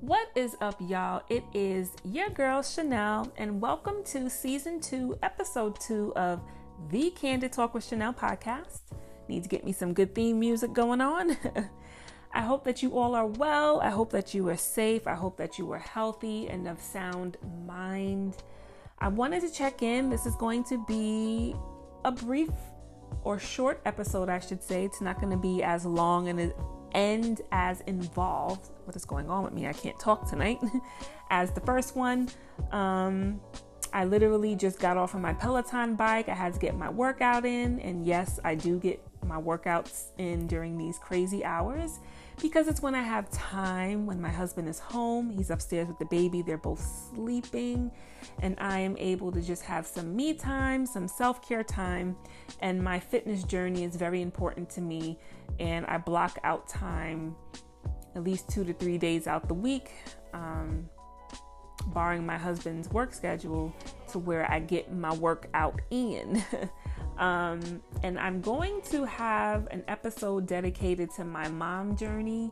What is up, y'all? It is your girl Chanel, and welcome to season two, episode two of the Candid Talk with Chanel podcast. Need to get me some good theme music going on. I hope that you all are well. I hope that you are safe. I hope that you are healthy and of sound mind. I wanted to check in. This is going to be a brief or short episode, I should say. It's not going to be as long and and as involved. What is going on with me? I can't talk tonight. as the first one, um, I literally just got off of my Peloton bike. I had to get my workout in, and yes, I do get my workouts in during these crazy hours because it's when I have time, when my husband is home, he's upstairs with the baby, they're both sleeping, and I am able to just have some me time, some self care time. And my fitness journey is very important to me, and I block out time at least two to three days out the week. Um, barring my husband's work schedule where I get my workout in. Um, and I'm going to have an episode dedicated to my mom journey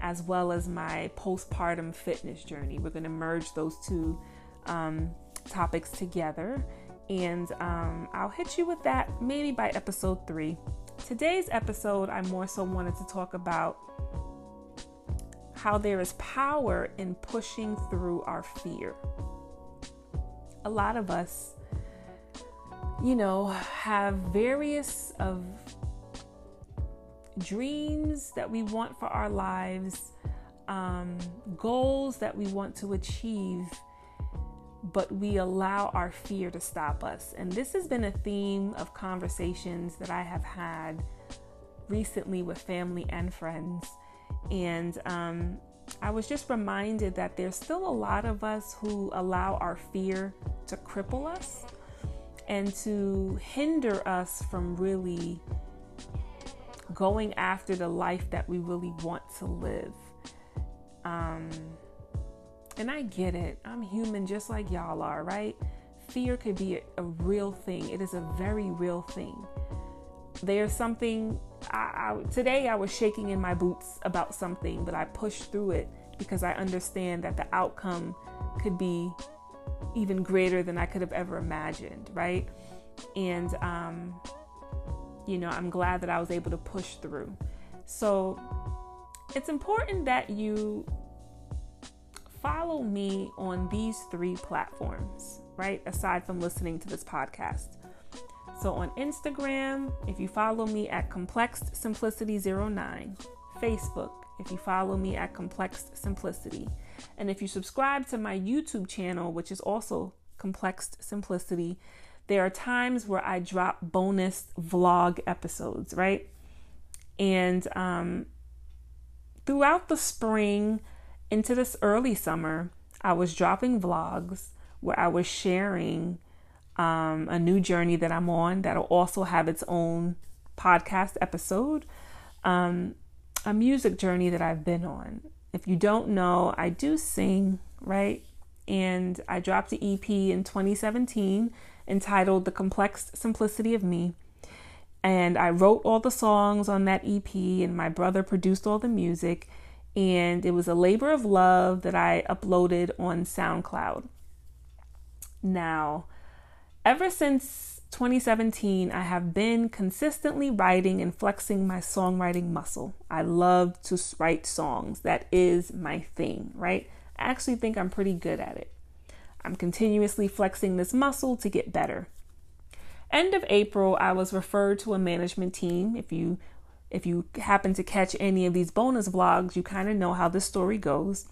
as well as my postpartum fitness journey. We're going to merge those two um, topics together. And um, I'll hit you with that maybe by episode three. Today's episode, I more so wanted to talk about how there is power in pushing through our fear. A lot of us you know, have various of dreams that we want for our lives, um, goals that we want to achieve, but we allow our fear to stop us. And this has been a theme of conversations that I have had recently with family and friends. And um, I was just reminded that there's still a lot of us who allow our fear to cripple us and to hinder us from really going after the life that we really want to live. Um, and I get it. I'm human just like y'all are, right? Fear could be a, a real thing. It is a very real thing. There's something. I, I, today I was shaking in my boots about something, but I pushed through it because I understand that the outcome could be even greater than I could have ever imagined, right? And, um, you know, I'm glad that I was able to push through. So it's important that you follow me on these three platforms, right? Aside from listening to this podcast. So on Instagram, if you follow me at Complex Simplicity 09, Facebook, if you follow me at Complex Simplicity, and if you subscribe to my YouTube channel, which is also Complex Simplicity, there are times where I drop bonus vlog episodes, right? And um, throughout the spring into this early summer, I was dropping vlogs where I was sharing um, a new journey that I'm on that'll also have its own podcast episode, um, a music journey that I've been on. If you don't know, I do sing, right? And I dropped an EP in 2017 entitled The Complex Simplicity of Me. And I wrote all the songs on that EP, and my brother produced all the music. And it was a labor of love that I uploaded on SoundCloud. Now, ever since 2017, I have been consistently writing and flexing my songwriting muscle. I love to write songs. That is my thing, right? I actually think I'm pretty good at it. I'm continuously flexing this muscle to get better. End of April, I was referred to a management team. If you if you happen to catch any of these bonus vlogs, you kind of know how this story goes.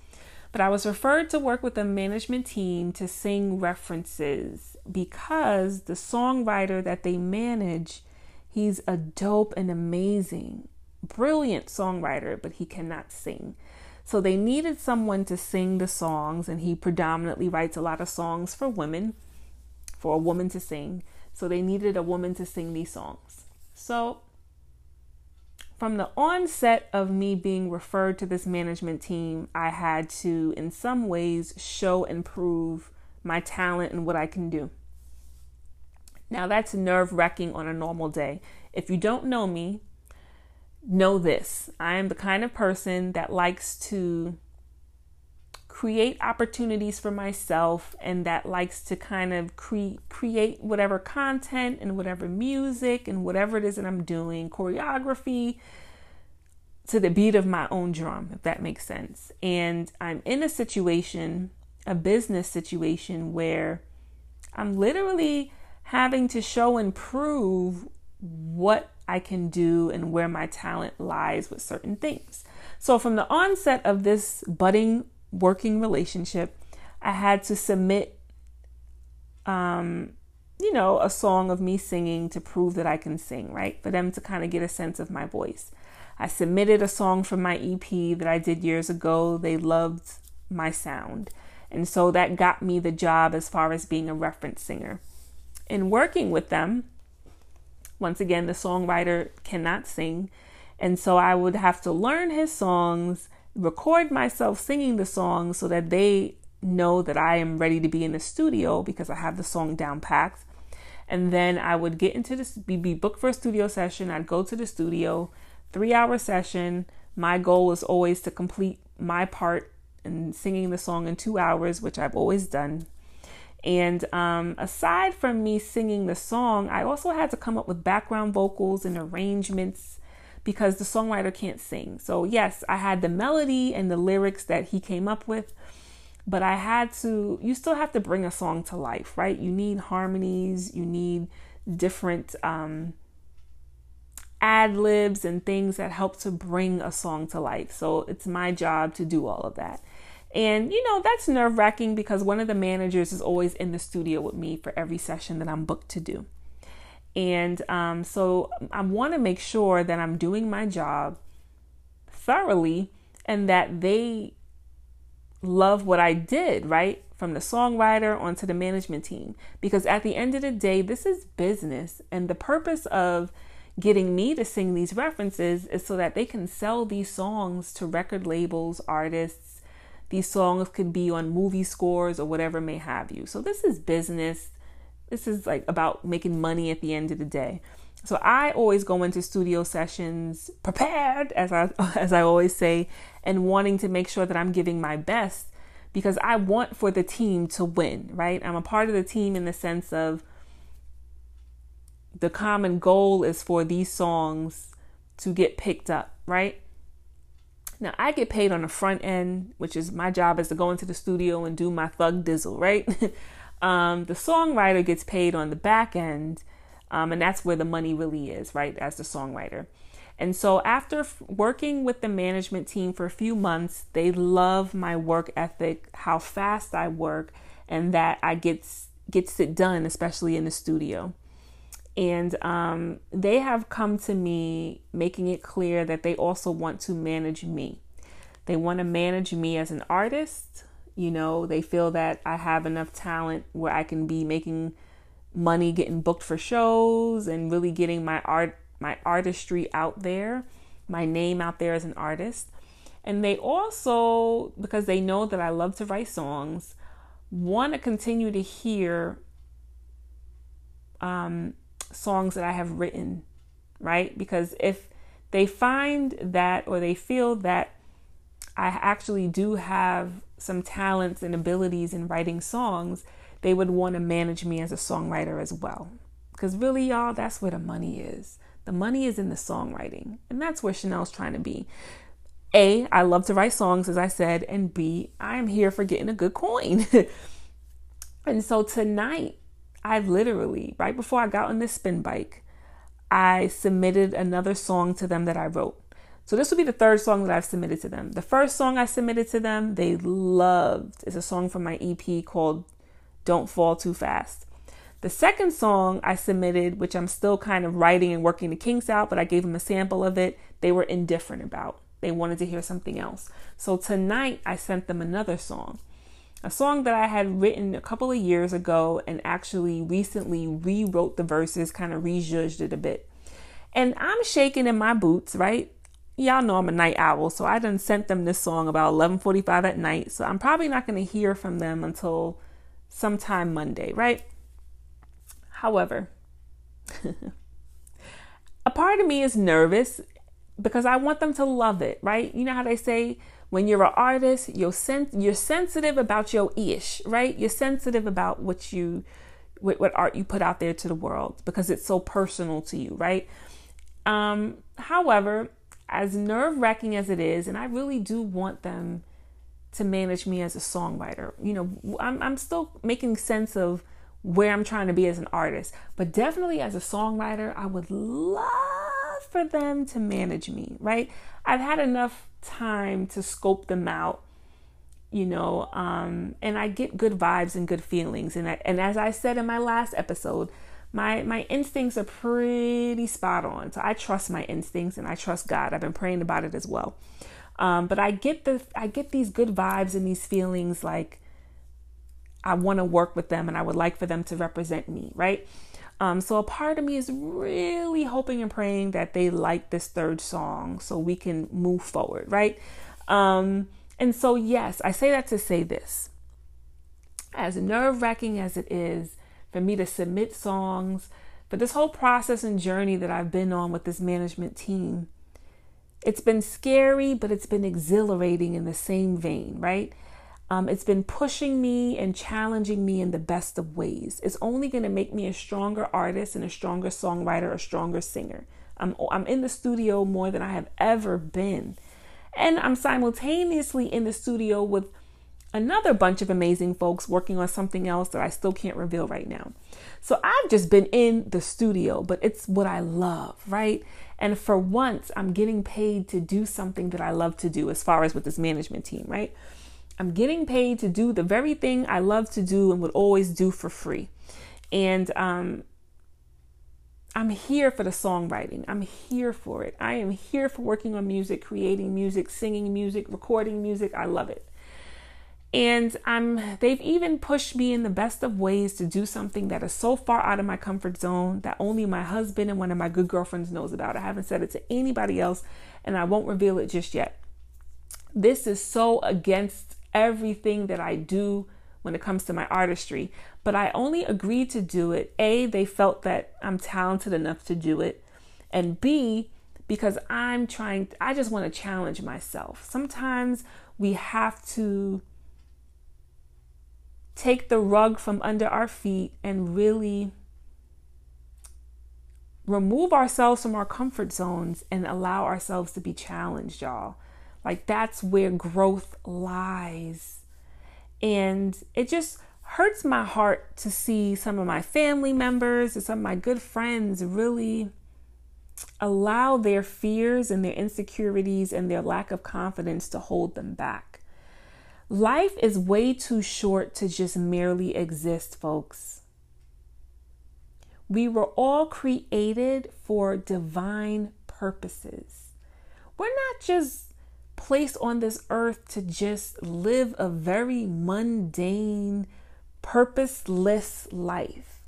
But I was referred to work with a management team to sing references because the songwriter that they manage, he's a dope and amazing, brilliant songwriter, but he cannot sing. So they needed someone to sing the songs, and he predominantly writes a lot of songs for women, for a woman to sing. So they needed a woman to sing these songs. So from the onset of me being referred to this management team, I had to, in some ways, show and prove my talent and what I can do. Now, that's nerve wracking on a normal day. If you don't know me, know this I am the kind of person that likes to create opportunities for myself and that likes to kind of cre- create whatever content and whatever music and whatever it is that I'm doing, choreography to the beat of my own drum, if that makes sense. And I'm in a situation, a business situation where I'm literally having to show and prove what I can do and where my talent lies with certain things. So, from the onset of this budding working relationship, I had to submit, um, you know, a song of me singing to prove that I can sing, right? For them to kind of get a sense of my voice. I submitted a song from my EP that I did years ago. They loved my sound. And so that got me the job as far as being a reference singer. In working with them, once again, the songwriter cannot sing. And so I would have to learn his songs, record myself singing the song so that they know that I am ready to be in the studio because I have the song down packed. And then I would get into this, be booked for a studio session. I'd go to the studio, three hour session. My goal was always to complete my part in singing the song in two hours, which I've always done. And um, aside from me singing the song, I also had to come up with background vocals and arrangements because the songwriter can't sing. So, yes, I had the melody and the lyrics that he came up with, but I had to, you still have to bring a song to life, right? You need harmonies, you need different um, ad libs and things that help to bring a song to life. So, it's my job to do all of that. And, you know, that's nerve wracking because one of the managers is always in the studio with me for every session that I'm booked to do. And um, so I want to make sure that I'm doing my job thoroughly and that they love what I did, right? From the songwriter onto the management team. Because at the end of the day, this is business. And the purpose of getting me to sing these references is so that they can sell these songs to record labels, artists, these songs could be on movie scores or whatever may have you. So this is business. This is like about making money at the end of the day. So I always go into studio sessions prepared, as I as I always say, and wanting to make sure that I'm giving my best because I want for the team to win, right? I'm a part of the team in the sense of the common goal is for these songs to get picked up, right? Now I get paid on the front end, which is my job is to go into the studio and do my thug dizzle, right? um, the songwriter gets paid on the back end, um, and that's where the money really is, right? As the songwriter. And so after f- working with the management team for a few months, they love my work ethic, how fast I work, and that I get gets it done, especially in the studio. And um, they have come to me making it clear that they also want to manage me. They want to manage me as an artist. You know, they feel that I have enough talent where I can be making money, getting booked for shows, and really getting my art, my artistry out there, my name out there as an artist. And they also, because they know that I love to write songs, want to continue to hear um, songs that I have written, right? Because if they find that or they feel that I actually do have some talents and abilities in writing songs, they would want to manage me as a songwriter as well. Because really, y'all, that's where the money is. The money is in the songwriting. And that's where Chanel's trying to be. A, I love to write songs, as I said. And B, I am here for getting a good coin. and so tonight, I literally, right before I got on this spin bike, I submitted another song to them that I wrote. So this will be the third song that I've submitted to them. The first song I submitted to them, they loved. It's a song from my EP called Don't Fall Too Fast. The second song I submitted, which I'm still kind of writing and working the kinks out, but I gave them a sample of it, they were indifferent about. They wanted to hear something else. So tonight I sent them another song a song that I had written a couple of years ago and actually recently rewrote the verses, kind of rejudged it a bit. And I'm shaking in my boots, right? Y'all know I'm a night owl, so I done sent them this song about 11:45 at night. So I'm probably not going to hear from them until sometime Monday, right? However, a part of me is nervous because I want them to love it, right? You know how they say When you're an artist, you're sen- you're sensitive about your ish, right? You're sensitive about what you what, what art you put out there to the world because it's so personal to you, right? Um, however, as nerve wracking as it is, and I really do want them to manage me as a songwriter. You know, I'm, I'm still making sense of where I'm trying to be as an artist, but definitely as a songwriter, I would love for them to manage me, right? I've had enough time to scope them out, you know, um, and I get good vibes and good feelings. And I, and as I said in my last episode, my my instincts are pretty spot on. So I trust my instincts and I trust God. I've been praying about it as well. Um, but I get the I get these good vibes and these feelings like I want to work with them and I would like for them to represent me, right? Um, so a part of me is really hoping and praying that they like this third song so we can move forward, right? Um, and so yes, I say that to say this. As nerve wracking as it is for me to submit songs, for this whole process and journey that I've been on with this management team, it's been scary, but it's been exhilarating in the same vein, right? Um, it's been pushing me and challenging me in the best of ways. It's only going to make me a stronger artist and a stronger songwriter, a stronger singer. I'm, I'm in the studio more than I have ever been. And I'm simultaneously in the studio with another bunch of amazing folks working on something else that I still can't reveal right now. So I've just been in the studio, but it's what I love, right? And for once, I'm getting paid to do something that I love to do as far as with this management team, right? I'm getting paid to do the very thing I love to do and would always do for free. And um, I'm here for the songwriting. I'm here for it. I am here for working on music, creating music, singing music, recording music. I love it. And I'm they've even pushed me in the best of ways to do something that is so far out of my comfort zone that only my husband and one of my good girlfriends knows about. I haven't said it to anybody else and I won't reveal it just yet. This is so against everything that I do when it comes to my artistry, but I only agreed to do it. A, they felt that I'm talented enough to do it, and B, because I'm trying I just want to challenge myself. Sometimes we have to take the rug from under our feet and really remove ourselves from our comfort zones and allow ourselves to be challenged, y'all. Like that's where growth lies. And it just hurts my heart to see some of my family members and some of my good friends really allow their fears and their insecurities and their lack of confidence to hold them back. Life is way too short to just merely exist, folks. We were all created for divine purposes. We're not just placed on this earth to just live a very mundane, purposeless life.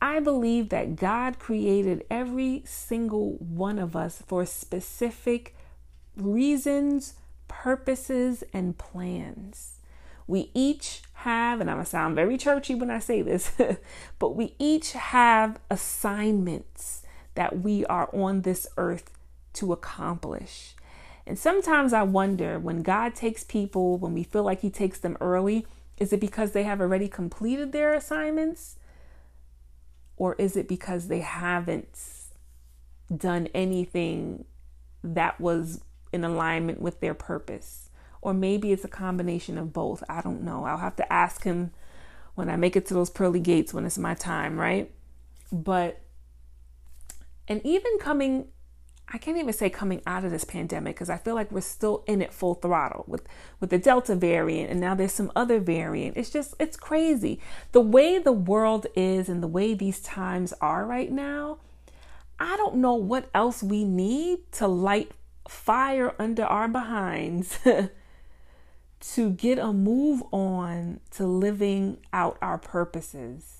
I believe that God created every single one of us for specific reasons, purposes and plans. We each have, and I'm gonna sound very churchy when I say this, but we each have assignments that we are on this earth to accomplish. And sometimes I wonder when God takes people, when we feel like He takes them early, is it because they have already completed their assignments? Or is it because they haven't done anything that was in alignment with their purpose. Or maybe it's a combination of both. I don't know. I'll have to ask him when I make it to those pearly gates when it's my time, right? But, and even coming, I can't even say coming out of this pandemic because I feel like we're still in it full throttle with, with the Delta variant and now there's some other variant. It's just, it's crazy. The way the world is and the way these times are right now, I don't know what else we need to light fire under our behinds to get a move on to living out our purposes.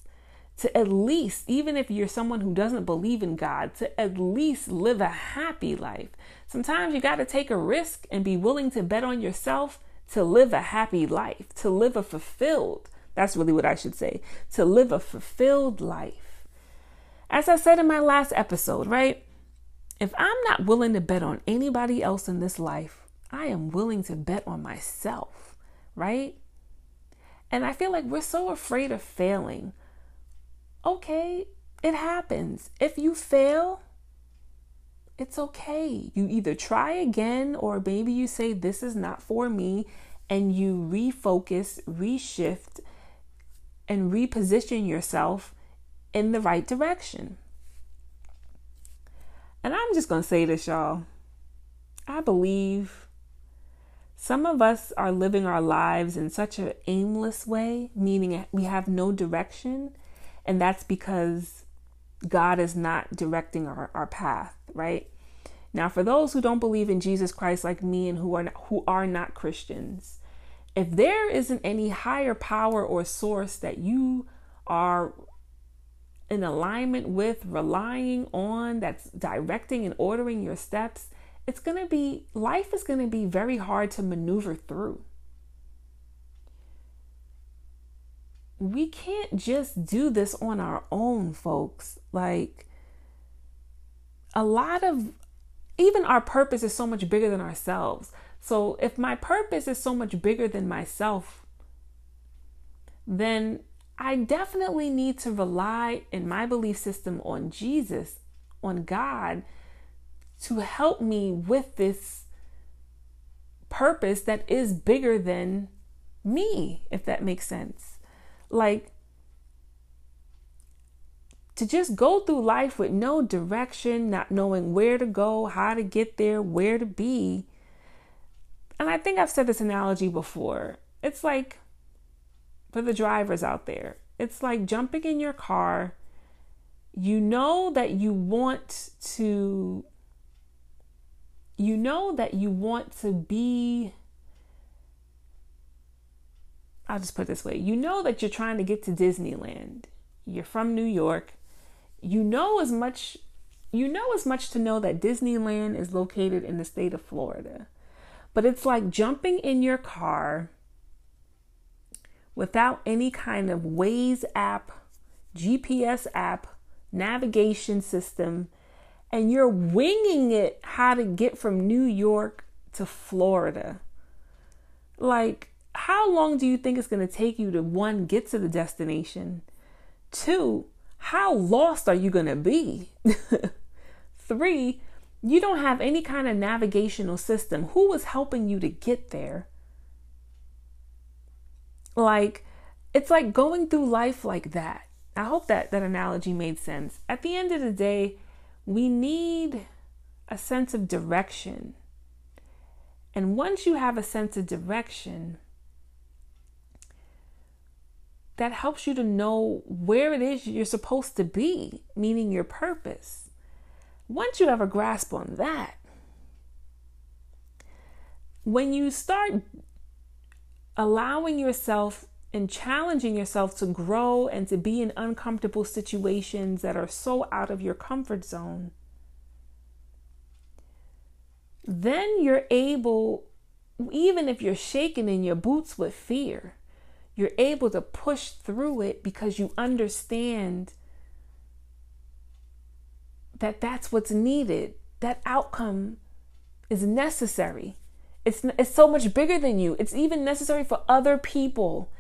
To at least, even if you're someone who doesn't believe in God, to at least live a happy life. Sometimes you got to take a risk and be willing to bet on yourself to live a happy life, to live a fulfilled, that's really what I should say, to live a fulfilled life. As I said in my last episode, right? If I'm not willing to bet on anybody else in this life, I am willing to bet on myself, right? And I feel like we're so afraid of failing. Okay, it happens. If you fail, it's okay. You either try again or maybe you say, This is not for me, and you refocus, reshift, and reposition yourself in the right direction. And I'm just going to say this, y'all. I believe some of us are living our lives in such an aimless way, meaning we have no direction. And that's because God is not directing our, our path, right? Now, for those who don't believe in Jesus Christ like me and who are not, who are not Christians, if there isn't any higher power or source that you are in alignment with, relying on, that's directing and ordering your steps, it's going to be, life is going to be very hard to maneuver through. We can't just do this on our own, folks. Like, a lot of, even our purpose is so much bigger than ourselves. So, if my purpose is so much bigger than myself, then I definitely need to rely in my belief system on Jesus, on God, to help me with this purpose that is bigger than me, if that makes sense. Like, to just go through life with no direction, not knowing where to go, how to get there, where to be. And I think I've said this analogy before. It's like for the drivers out there, it's like jumping in your car. You know that you want to you know that you want to be I'll just put this way. You know that you're trying to get to Disneyland. You're from New York. You know as much you know as much to know that Disneyland is located in the state of Florida. But it's like jumping in your car without any kind of Waze app, GPS app, navigation system, and you're winging it how to get from New York to Florida. Like, how long do you think it's going to take you to one, get to the destination? Two, how lost are you going to be? Three, you don't have any kind of navigational system. Who was helping you to get there? Like, it's like going through life like that. I hope that that analogy made sense. At the end of the day, we need a sense of direction. And once you have a sense of direction, that helps you to know where it is you're supposed to be, meaning your purpose. Once you have a grasp on that, when you start allowing yourself and challenging yourself to grow and to be in uncomfortable situations that are so out of your comfort zone, then you're able, even if you're shaking in your boots with fear, you're able to push through it because you understand that that's what's needed. That outcome is necessary. It's, it's so much bigger than you. It's even necessary for other people.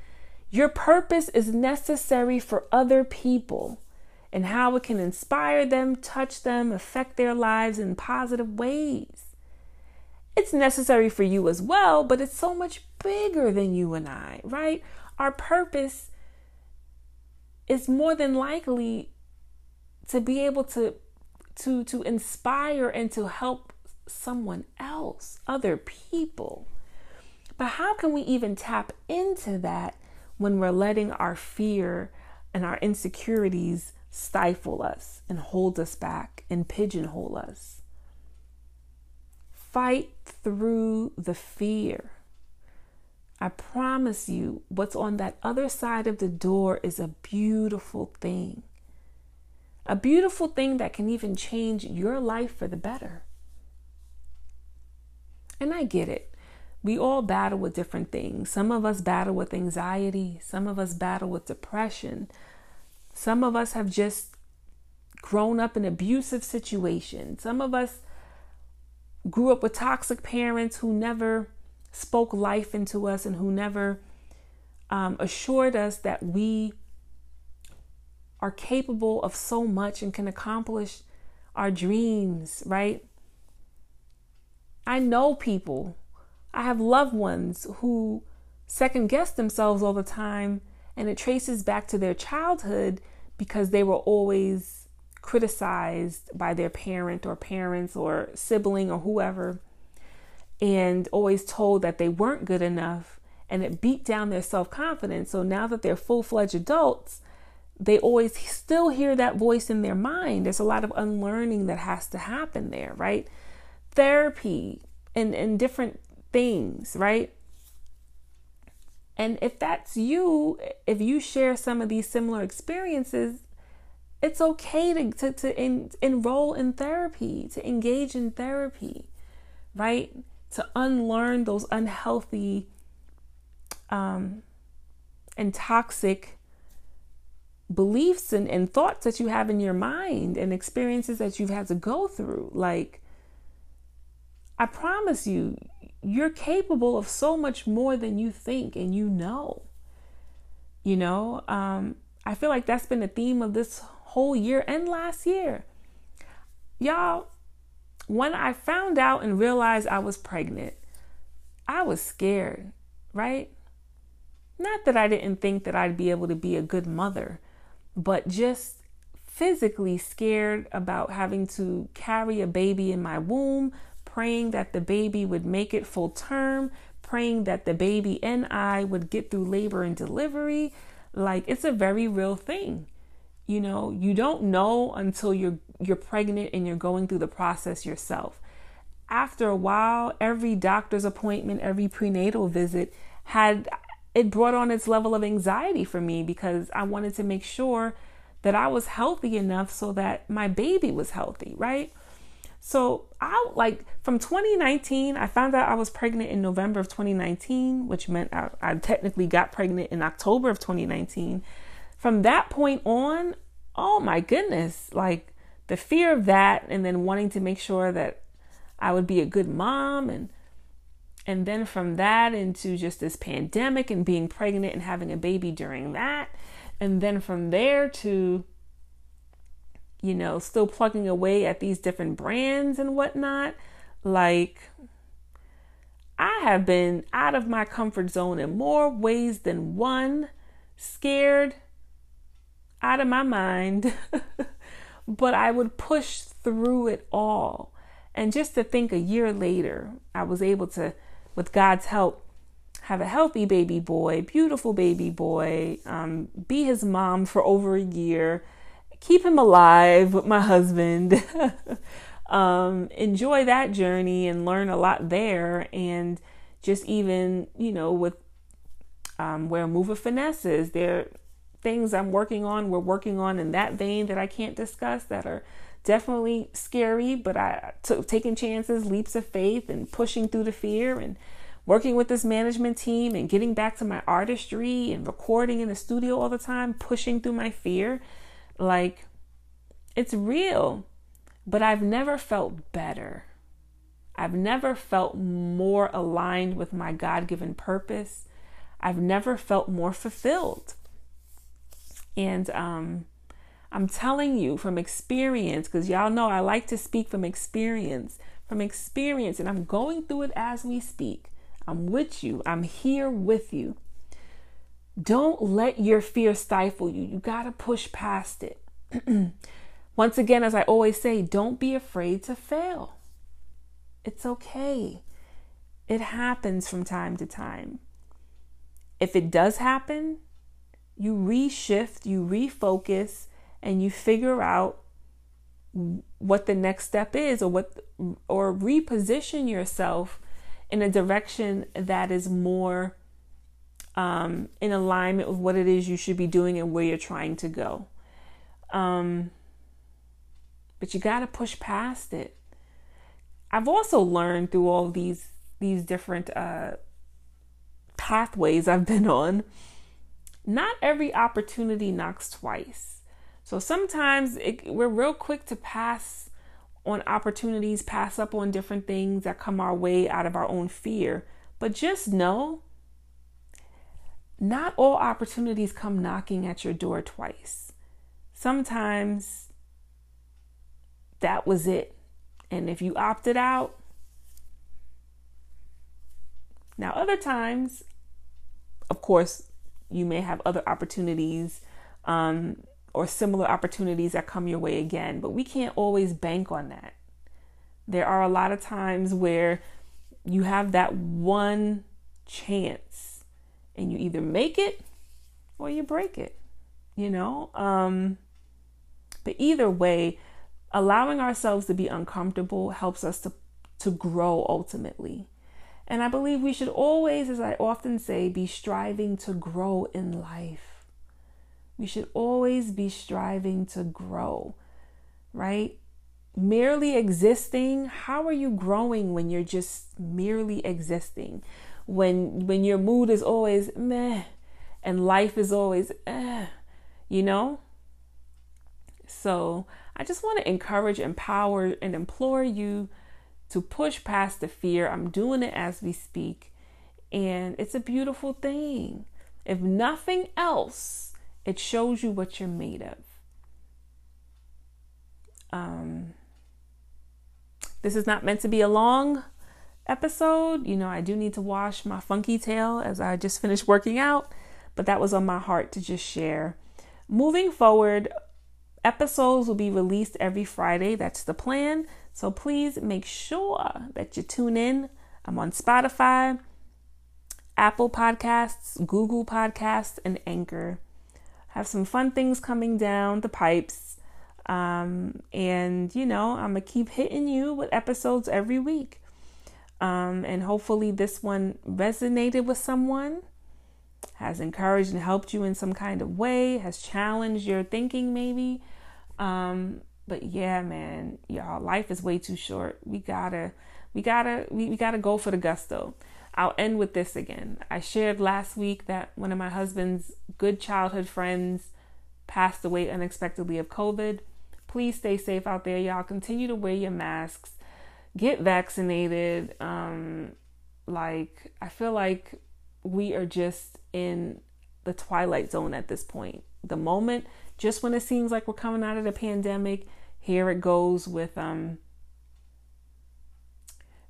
Your purpose is necessary for other people and how it can inspire them, touch them, affect their lives in positive ways. It's necessary for you as well, but it's so much bigger than you and I, right? Our purpose is more than likely to be able to to to inspire and to help someone else, other people. But how can we even tap into that when we're letting our fear and our insecurities stifle us and hold us back and pigeonhole us. Fight through the fear. I promise you, what's on that other side of the door is a beautiful thing. A beautiful thing that can even change your life for the better. And I get it we all battle with different things. Some of us battle with anxiety, some of us battle with depression. Some of us have just grown up in abusive situations. Some of us grew up with toxic parents who never spoke life into us and who never um, assured us that we are capable of so much and can accomplish our dreams, right? I know people, I have loved ones who second guess themselves all the time, and it traces back to their childhood because they were always criticized by their parent or parents or sibling or whoever, and always told that they weren't good enough, and it beat down their self confidence. So now that they're full fledged adults, they always still hear that voice in their mind. There's a lot of unlearning that has to happen there, right? Therapy and, and different things, right? And if that's you, if you share some of these similar experiences, it's okay to, to, to en- enroll in therapy, to engage in therapy, right? To unlearn those unhealthy um, and toxic beliefs and, and thoughts that you have in your mind and experiences that you've had to go through. Like, I promise you, you're capable of so much more than you think and you know. You know, um, I feel like that's been the theme of this whole year and last year. Y'all, when I found out and realized I was pregnant, I was scared, right? Not that I didn't think that I'd be able to be a good mother, but just physically scared about having to carry a baby in my womb, praying that the baby would make it full term, praying that the baby and I would get through labor and delivery. Like it's a very real thing. You know, you don't know until you're you're pregnant and you're going through the process yourself. After a while, every doctor's appointment, every prenatal visit had it brought on its level of anxiety for me because I wanted to make sure that I was healthy enough so that my baby was healthy, right? So I like from 2019, I found out I was pregnant in November of 2019, which meant I, I technically got pregnant in October of 2019. From that point on, oh my goodness, like the fear of that, and then wanting to make sure that I would be a good mom and and then from that into just this pandemic and being pregnant and having a baby during that. And then from there to, you know, still plugging away at these different brands and whatnot. Like, I have been out of my comfort zone in more ways than one, scared, out of my mind, but I would push through it all. And just to think a year later, I was able to with God's help, have a healthy baby boy, beautiful baby boy, um, be his mom for over a year, keep him alive with my husband, um, enjoy that journey and learn a lot there. And just even, you know, with um, where Move of Finesse is, there things I'm working on, we're working on in that vein that I can't discuss that are definitely scary, but I took taking chances, leaps of faith, and pushing through the fear and working with this management team and getting back to my artistry and recording in the studio all the time, pushing through my fear. Like, it's real, but I've never felt better. I've never felt more aligned with my God given purpose. I've never felt more fulfilled. And um, I'm telling you from experience, because y'all know I like to speak from experience, from experience, and I'm going through it as we speak. I'm with you, I'm here with you. Don't let your fear stifle you. You got to push past it. Once again, as I always say, don't be afraid to fail. It's okay. It happens from time to time. If it does happen, you reshift, you refocus, and you figure out what the next step is or what or reposition yourself in a direction that is more um, in alignment with what it is you should be doing and where you're trying to go. Um, but you got to push past it. I've also learned through all these these different uh, pathways I've been on. Not every opportunity knocks twice. So sometimes it, we're real quick to pass on opportunities, pass up on different things that come our way out of our own fear. But just know not all opportunities come knocking at your door twice. Sometimes that was it. And if you opted out, now other times, of course, you may have other opportunities um, or similar opportunities that come your way again, but we can't always bank on that. There are a lot of times where you have that one chance and you either make it or you break it, you know? Um, but either way, allowing ourselves to be uncomfortable helps us to, to grow ultimately. And I believe we should always, as I often say, be striving to grow in life. We should always be striving to grow, right? Merely existing, how are you growing when you're just merely existing? When when your mood is always meh and life is always eh, you know? So, I just want to encourage, empower and implore you to push past the fear. I'm doing it as we speak. And it's a beautiful thing. If nothing else, it shows you what you're made of. Um, this is not meant to be a long episode. You know, I do need to wash my funky tail as I just finished working out, but that was on my heart to just share. Moving forward, episodes will be released every Friday. That's the plan. So please make sure that you tune in. I'm on Spotify, Apple Podcasts, Google Podcasts, and Anchor. Have some fun things coming down the pipes. Um, and, you know, I'm going to keep hitting you with episodes every week. Um, and hopefully, this one resonated with someone, has encouraged and helped you in some kind of way, has challenged your thinking, maybe. Um, but yeah, man, y'all, life is way too short. We gotta, we gotta, we, we gotta go for the gusto. I'll end with this again. I shared last week that one of my husband's good childhood friends passed away unexpectedly of COVID. Please stay safe out there, y'all. Continue to wear your masks. Get vaccinated. Um, like I feel like we are just in the twilight zone at this point. The moment, just when it seems like we're coming out of the pandemic, here it goes with um,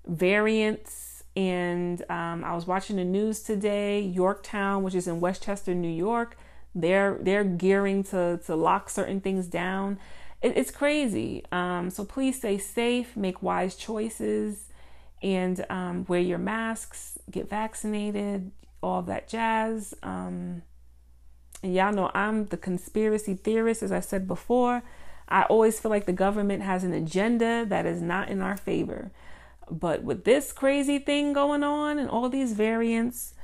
variants. And um, I was watching the news today. Yorktown, which is in Westchester, New York, they're they're gearing to to lock certain things down. It, it's crazy. Um, so please stay safe, make wise choices, and um, wear your masks, get vaccinated, all that jazz. Um, and y'all know I'm the conspiracy theorist, as I said before. I always feel like the government has an agenda that is not in our favor. But with this crazy thing going on and all these variants,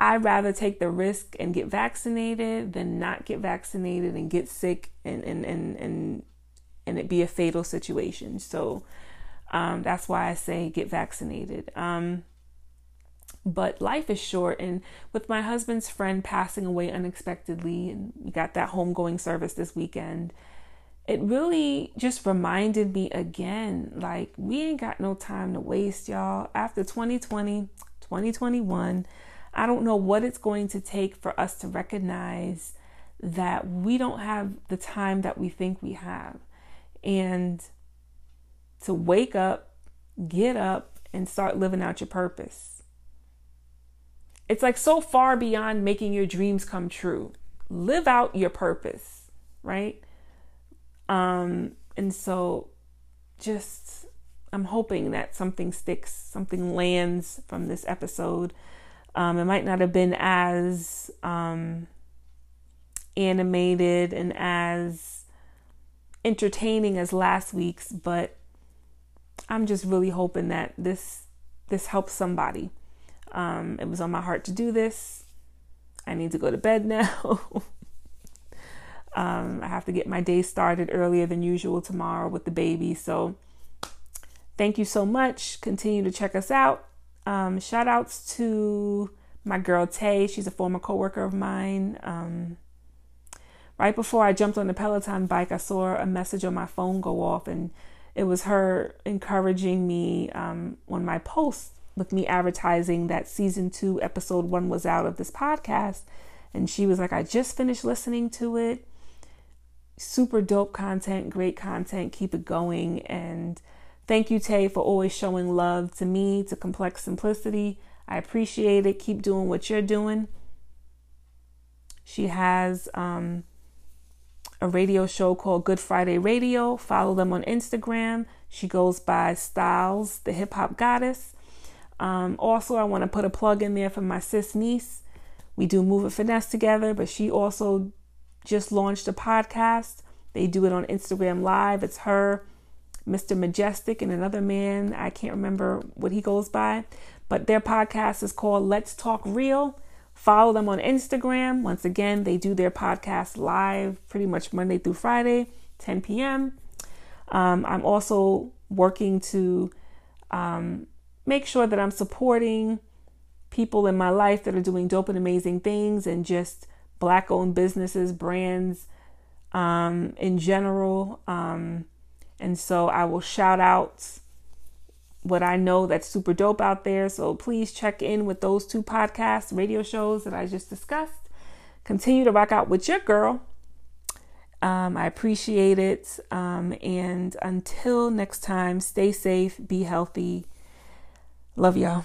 I'd rather take the risk and get vaccinated than not get vaccinated and get sick and and and and, and it be a fatal situation. So um, that's why I say get vaccinated. Um, but life is short, and with my husband's friend passing away unexpectedly, and we got that homegoing service this weekend it really just reminded me again like we ain't got no time to waste y'all after 2020 2021 i don't know what it's going to take for us to recognize that we don't have the time that we think we have. And to wake up get up and start living out your purpose. It's like so far beyond making your dreams come true. Live out your purpose right? Um, and so just I'm hoping that something sticks, something lands from this episode. Um, it might not have been as um, animated and as entertaining as last week's, but I'm just really hoping that this this helps somebody. Um, it was on my heart to do this. I need to go to bed now. Um, I have to get my day started earlier than usual tomorrow with the baby. So thank you so much. Continue to check us out. Um, shout outs to my girl Tay. She's a former coworker of mine. Um, right before I jumped on the Peloton bike, I saw a message on my phone go off, and it was her encouraging me um, on my post with me advertising that season two, episode one was out of this podcast. And she was like, I just finished listening to it. Super dope content, great content. Keep it going. And thank you, Tay, for always showing love to me, to Complex Simplicity. I appreciate it. Keep doing what you're doing. She has um, a radio show called Good Friday Radio. Follow them on Instagram. She goes by Styles, the hip hop goddess. Um, also, I want to put a plug in there for my sis niece. We do Move with Finesse together, but she also just launched a podcast. They do it on Instagram Live. It's her, Mr. Majestic, and another man. I can't remember what he goes by, but their podcast is called Let's Talk Real. Follow them on Instagram. Once again, they do their podcast live pretty much Monday through Friday, 10 p.m. Um, I'm also working to um, make sure that I'm supporting people in my life that are doing dope and amazing things and just black owned businesses, brands um, in general. Um, and so I will shout out what I know that's super dope out there. So please check in with those two podcasts, radio shows that I just discussed. Continue to rock out with your girl. Um, I appreciate it. Um, and until next time, stay safe, be healthy. Love y'all.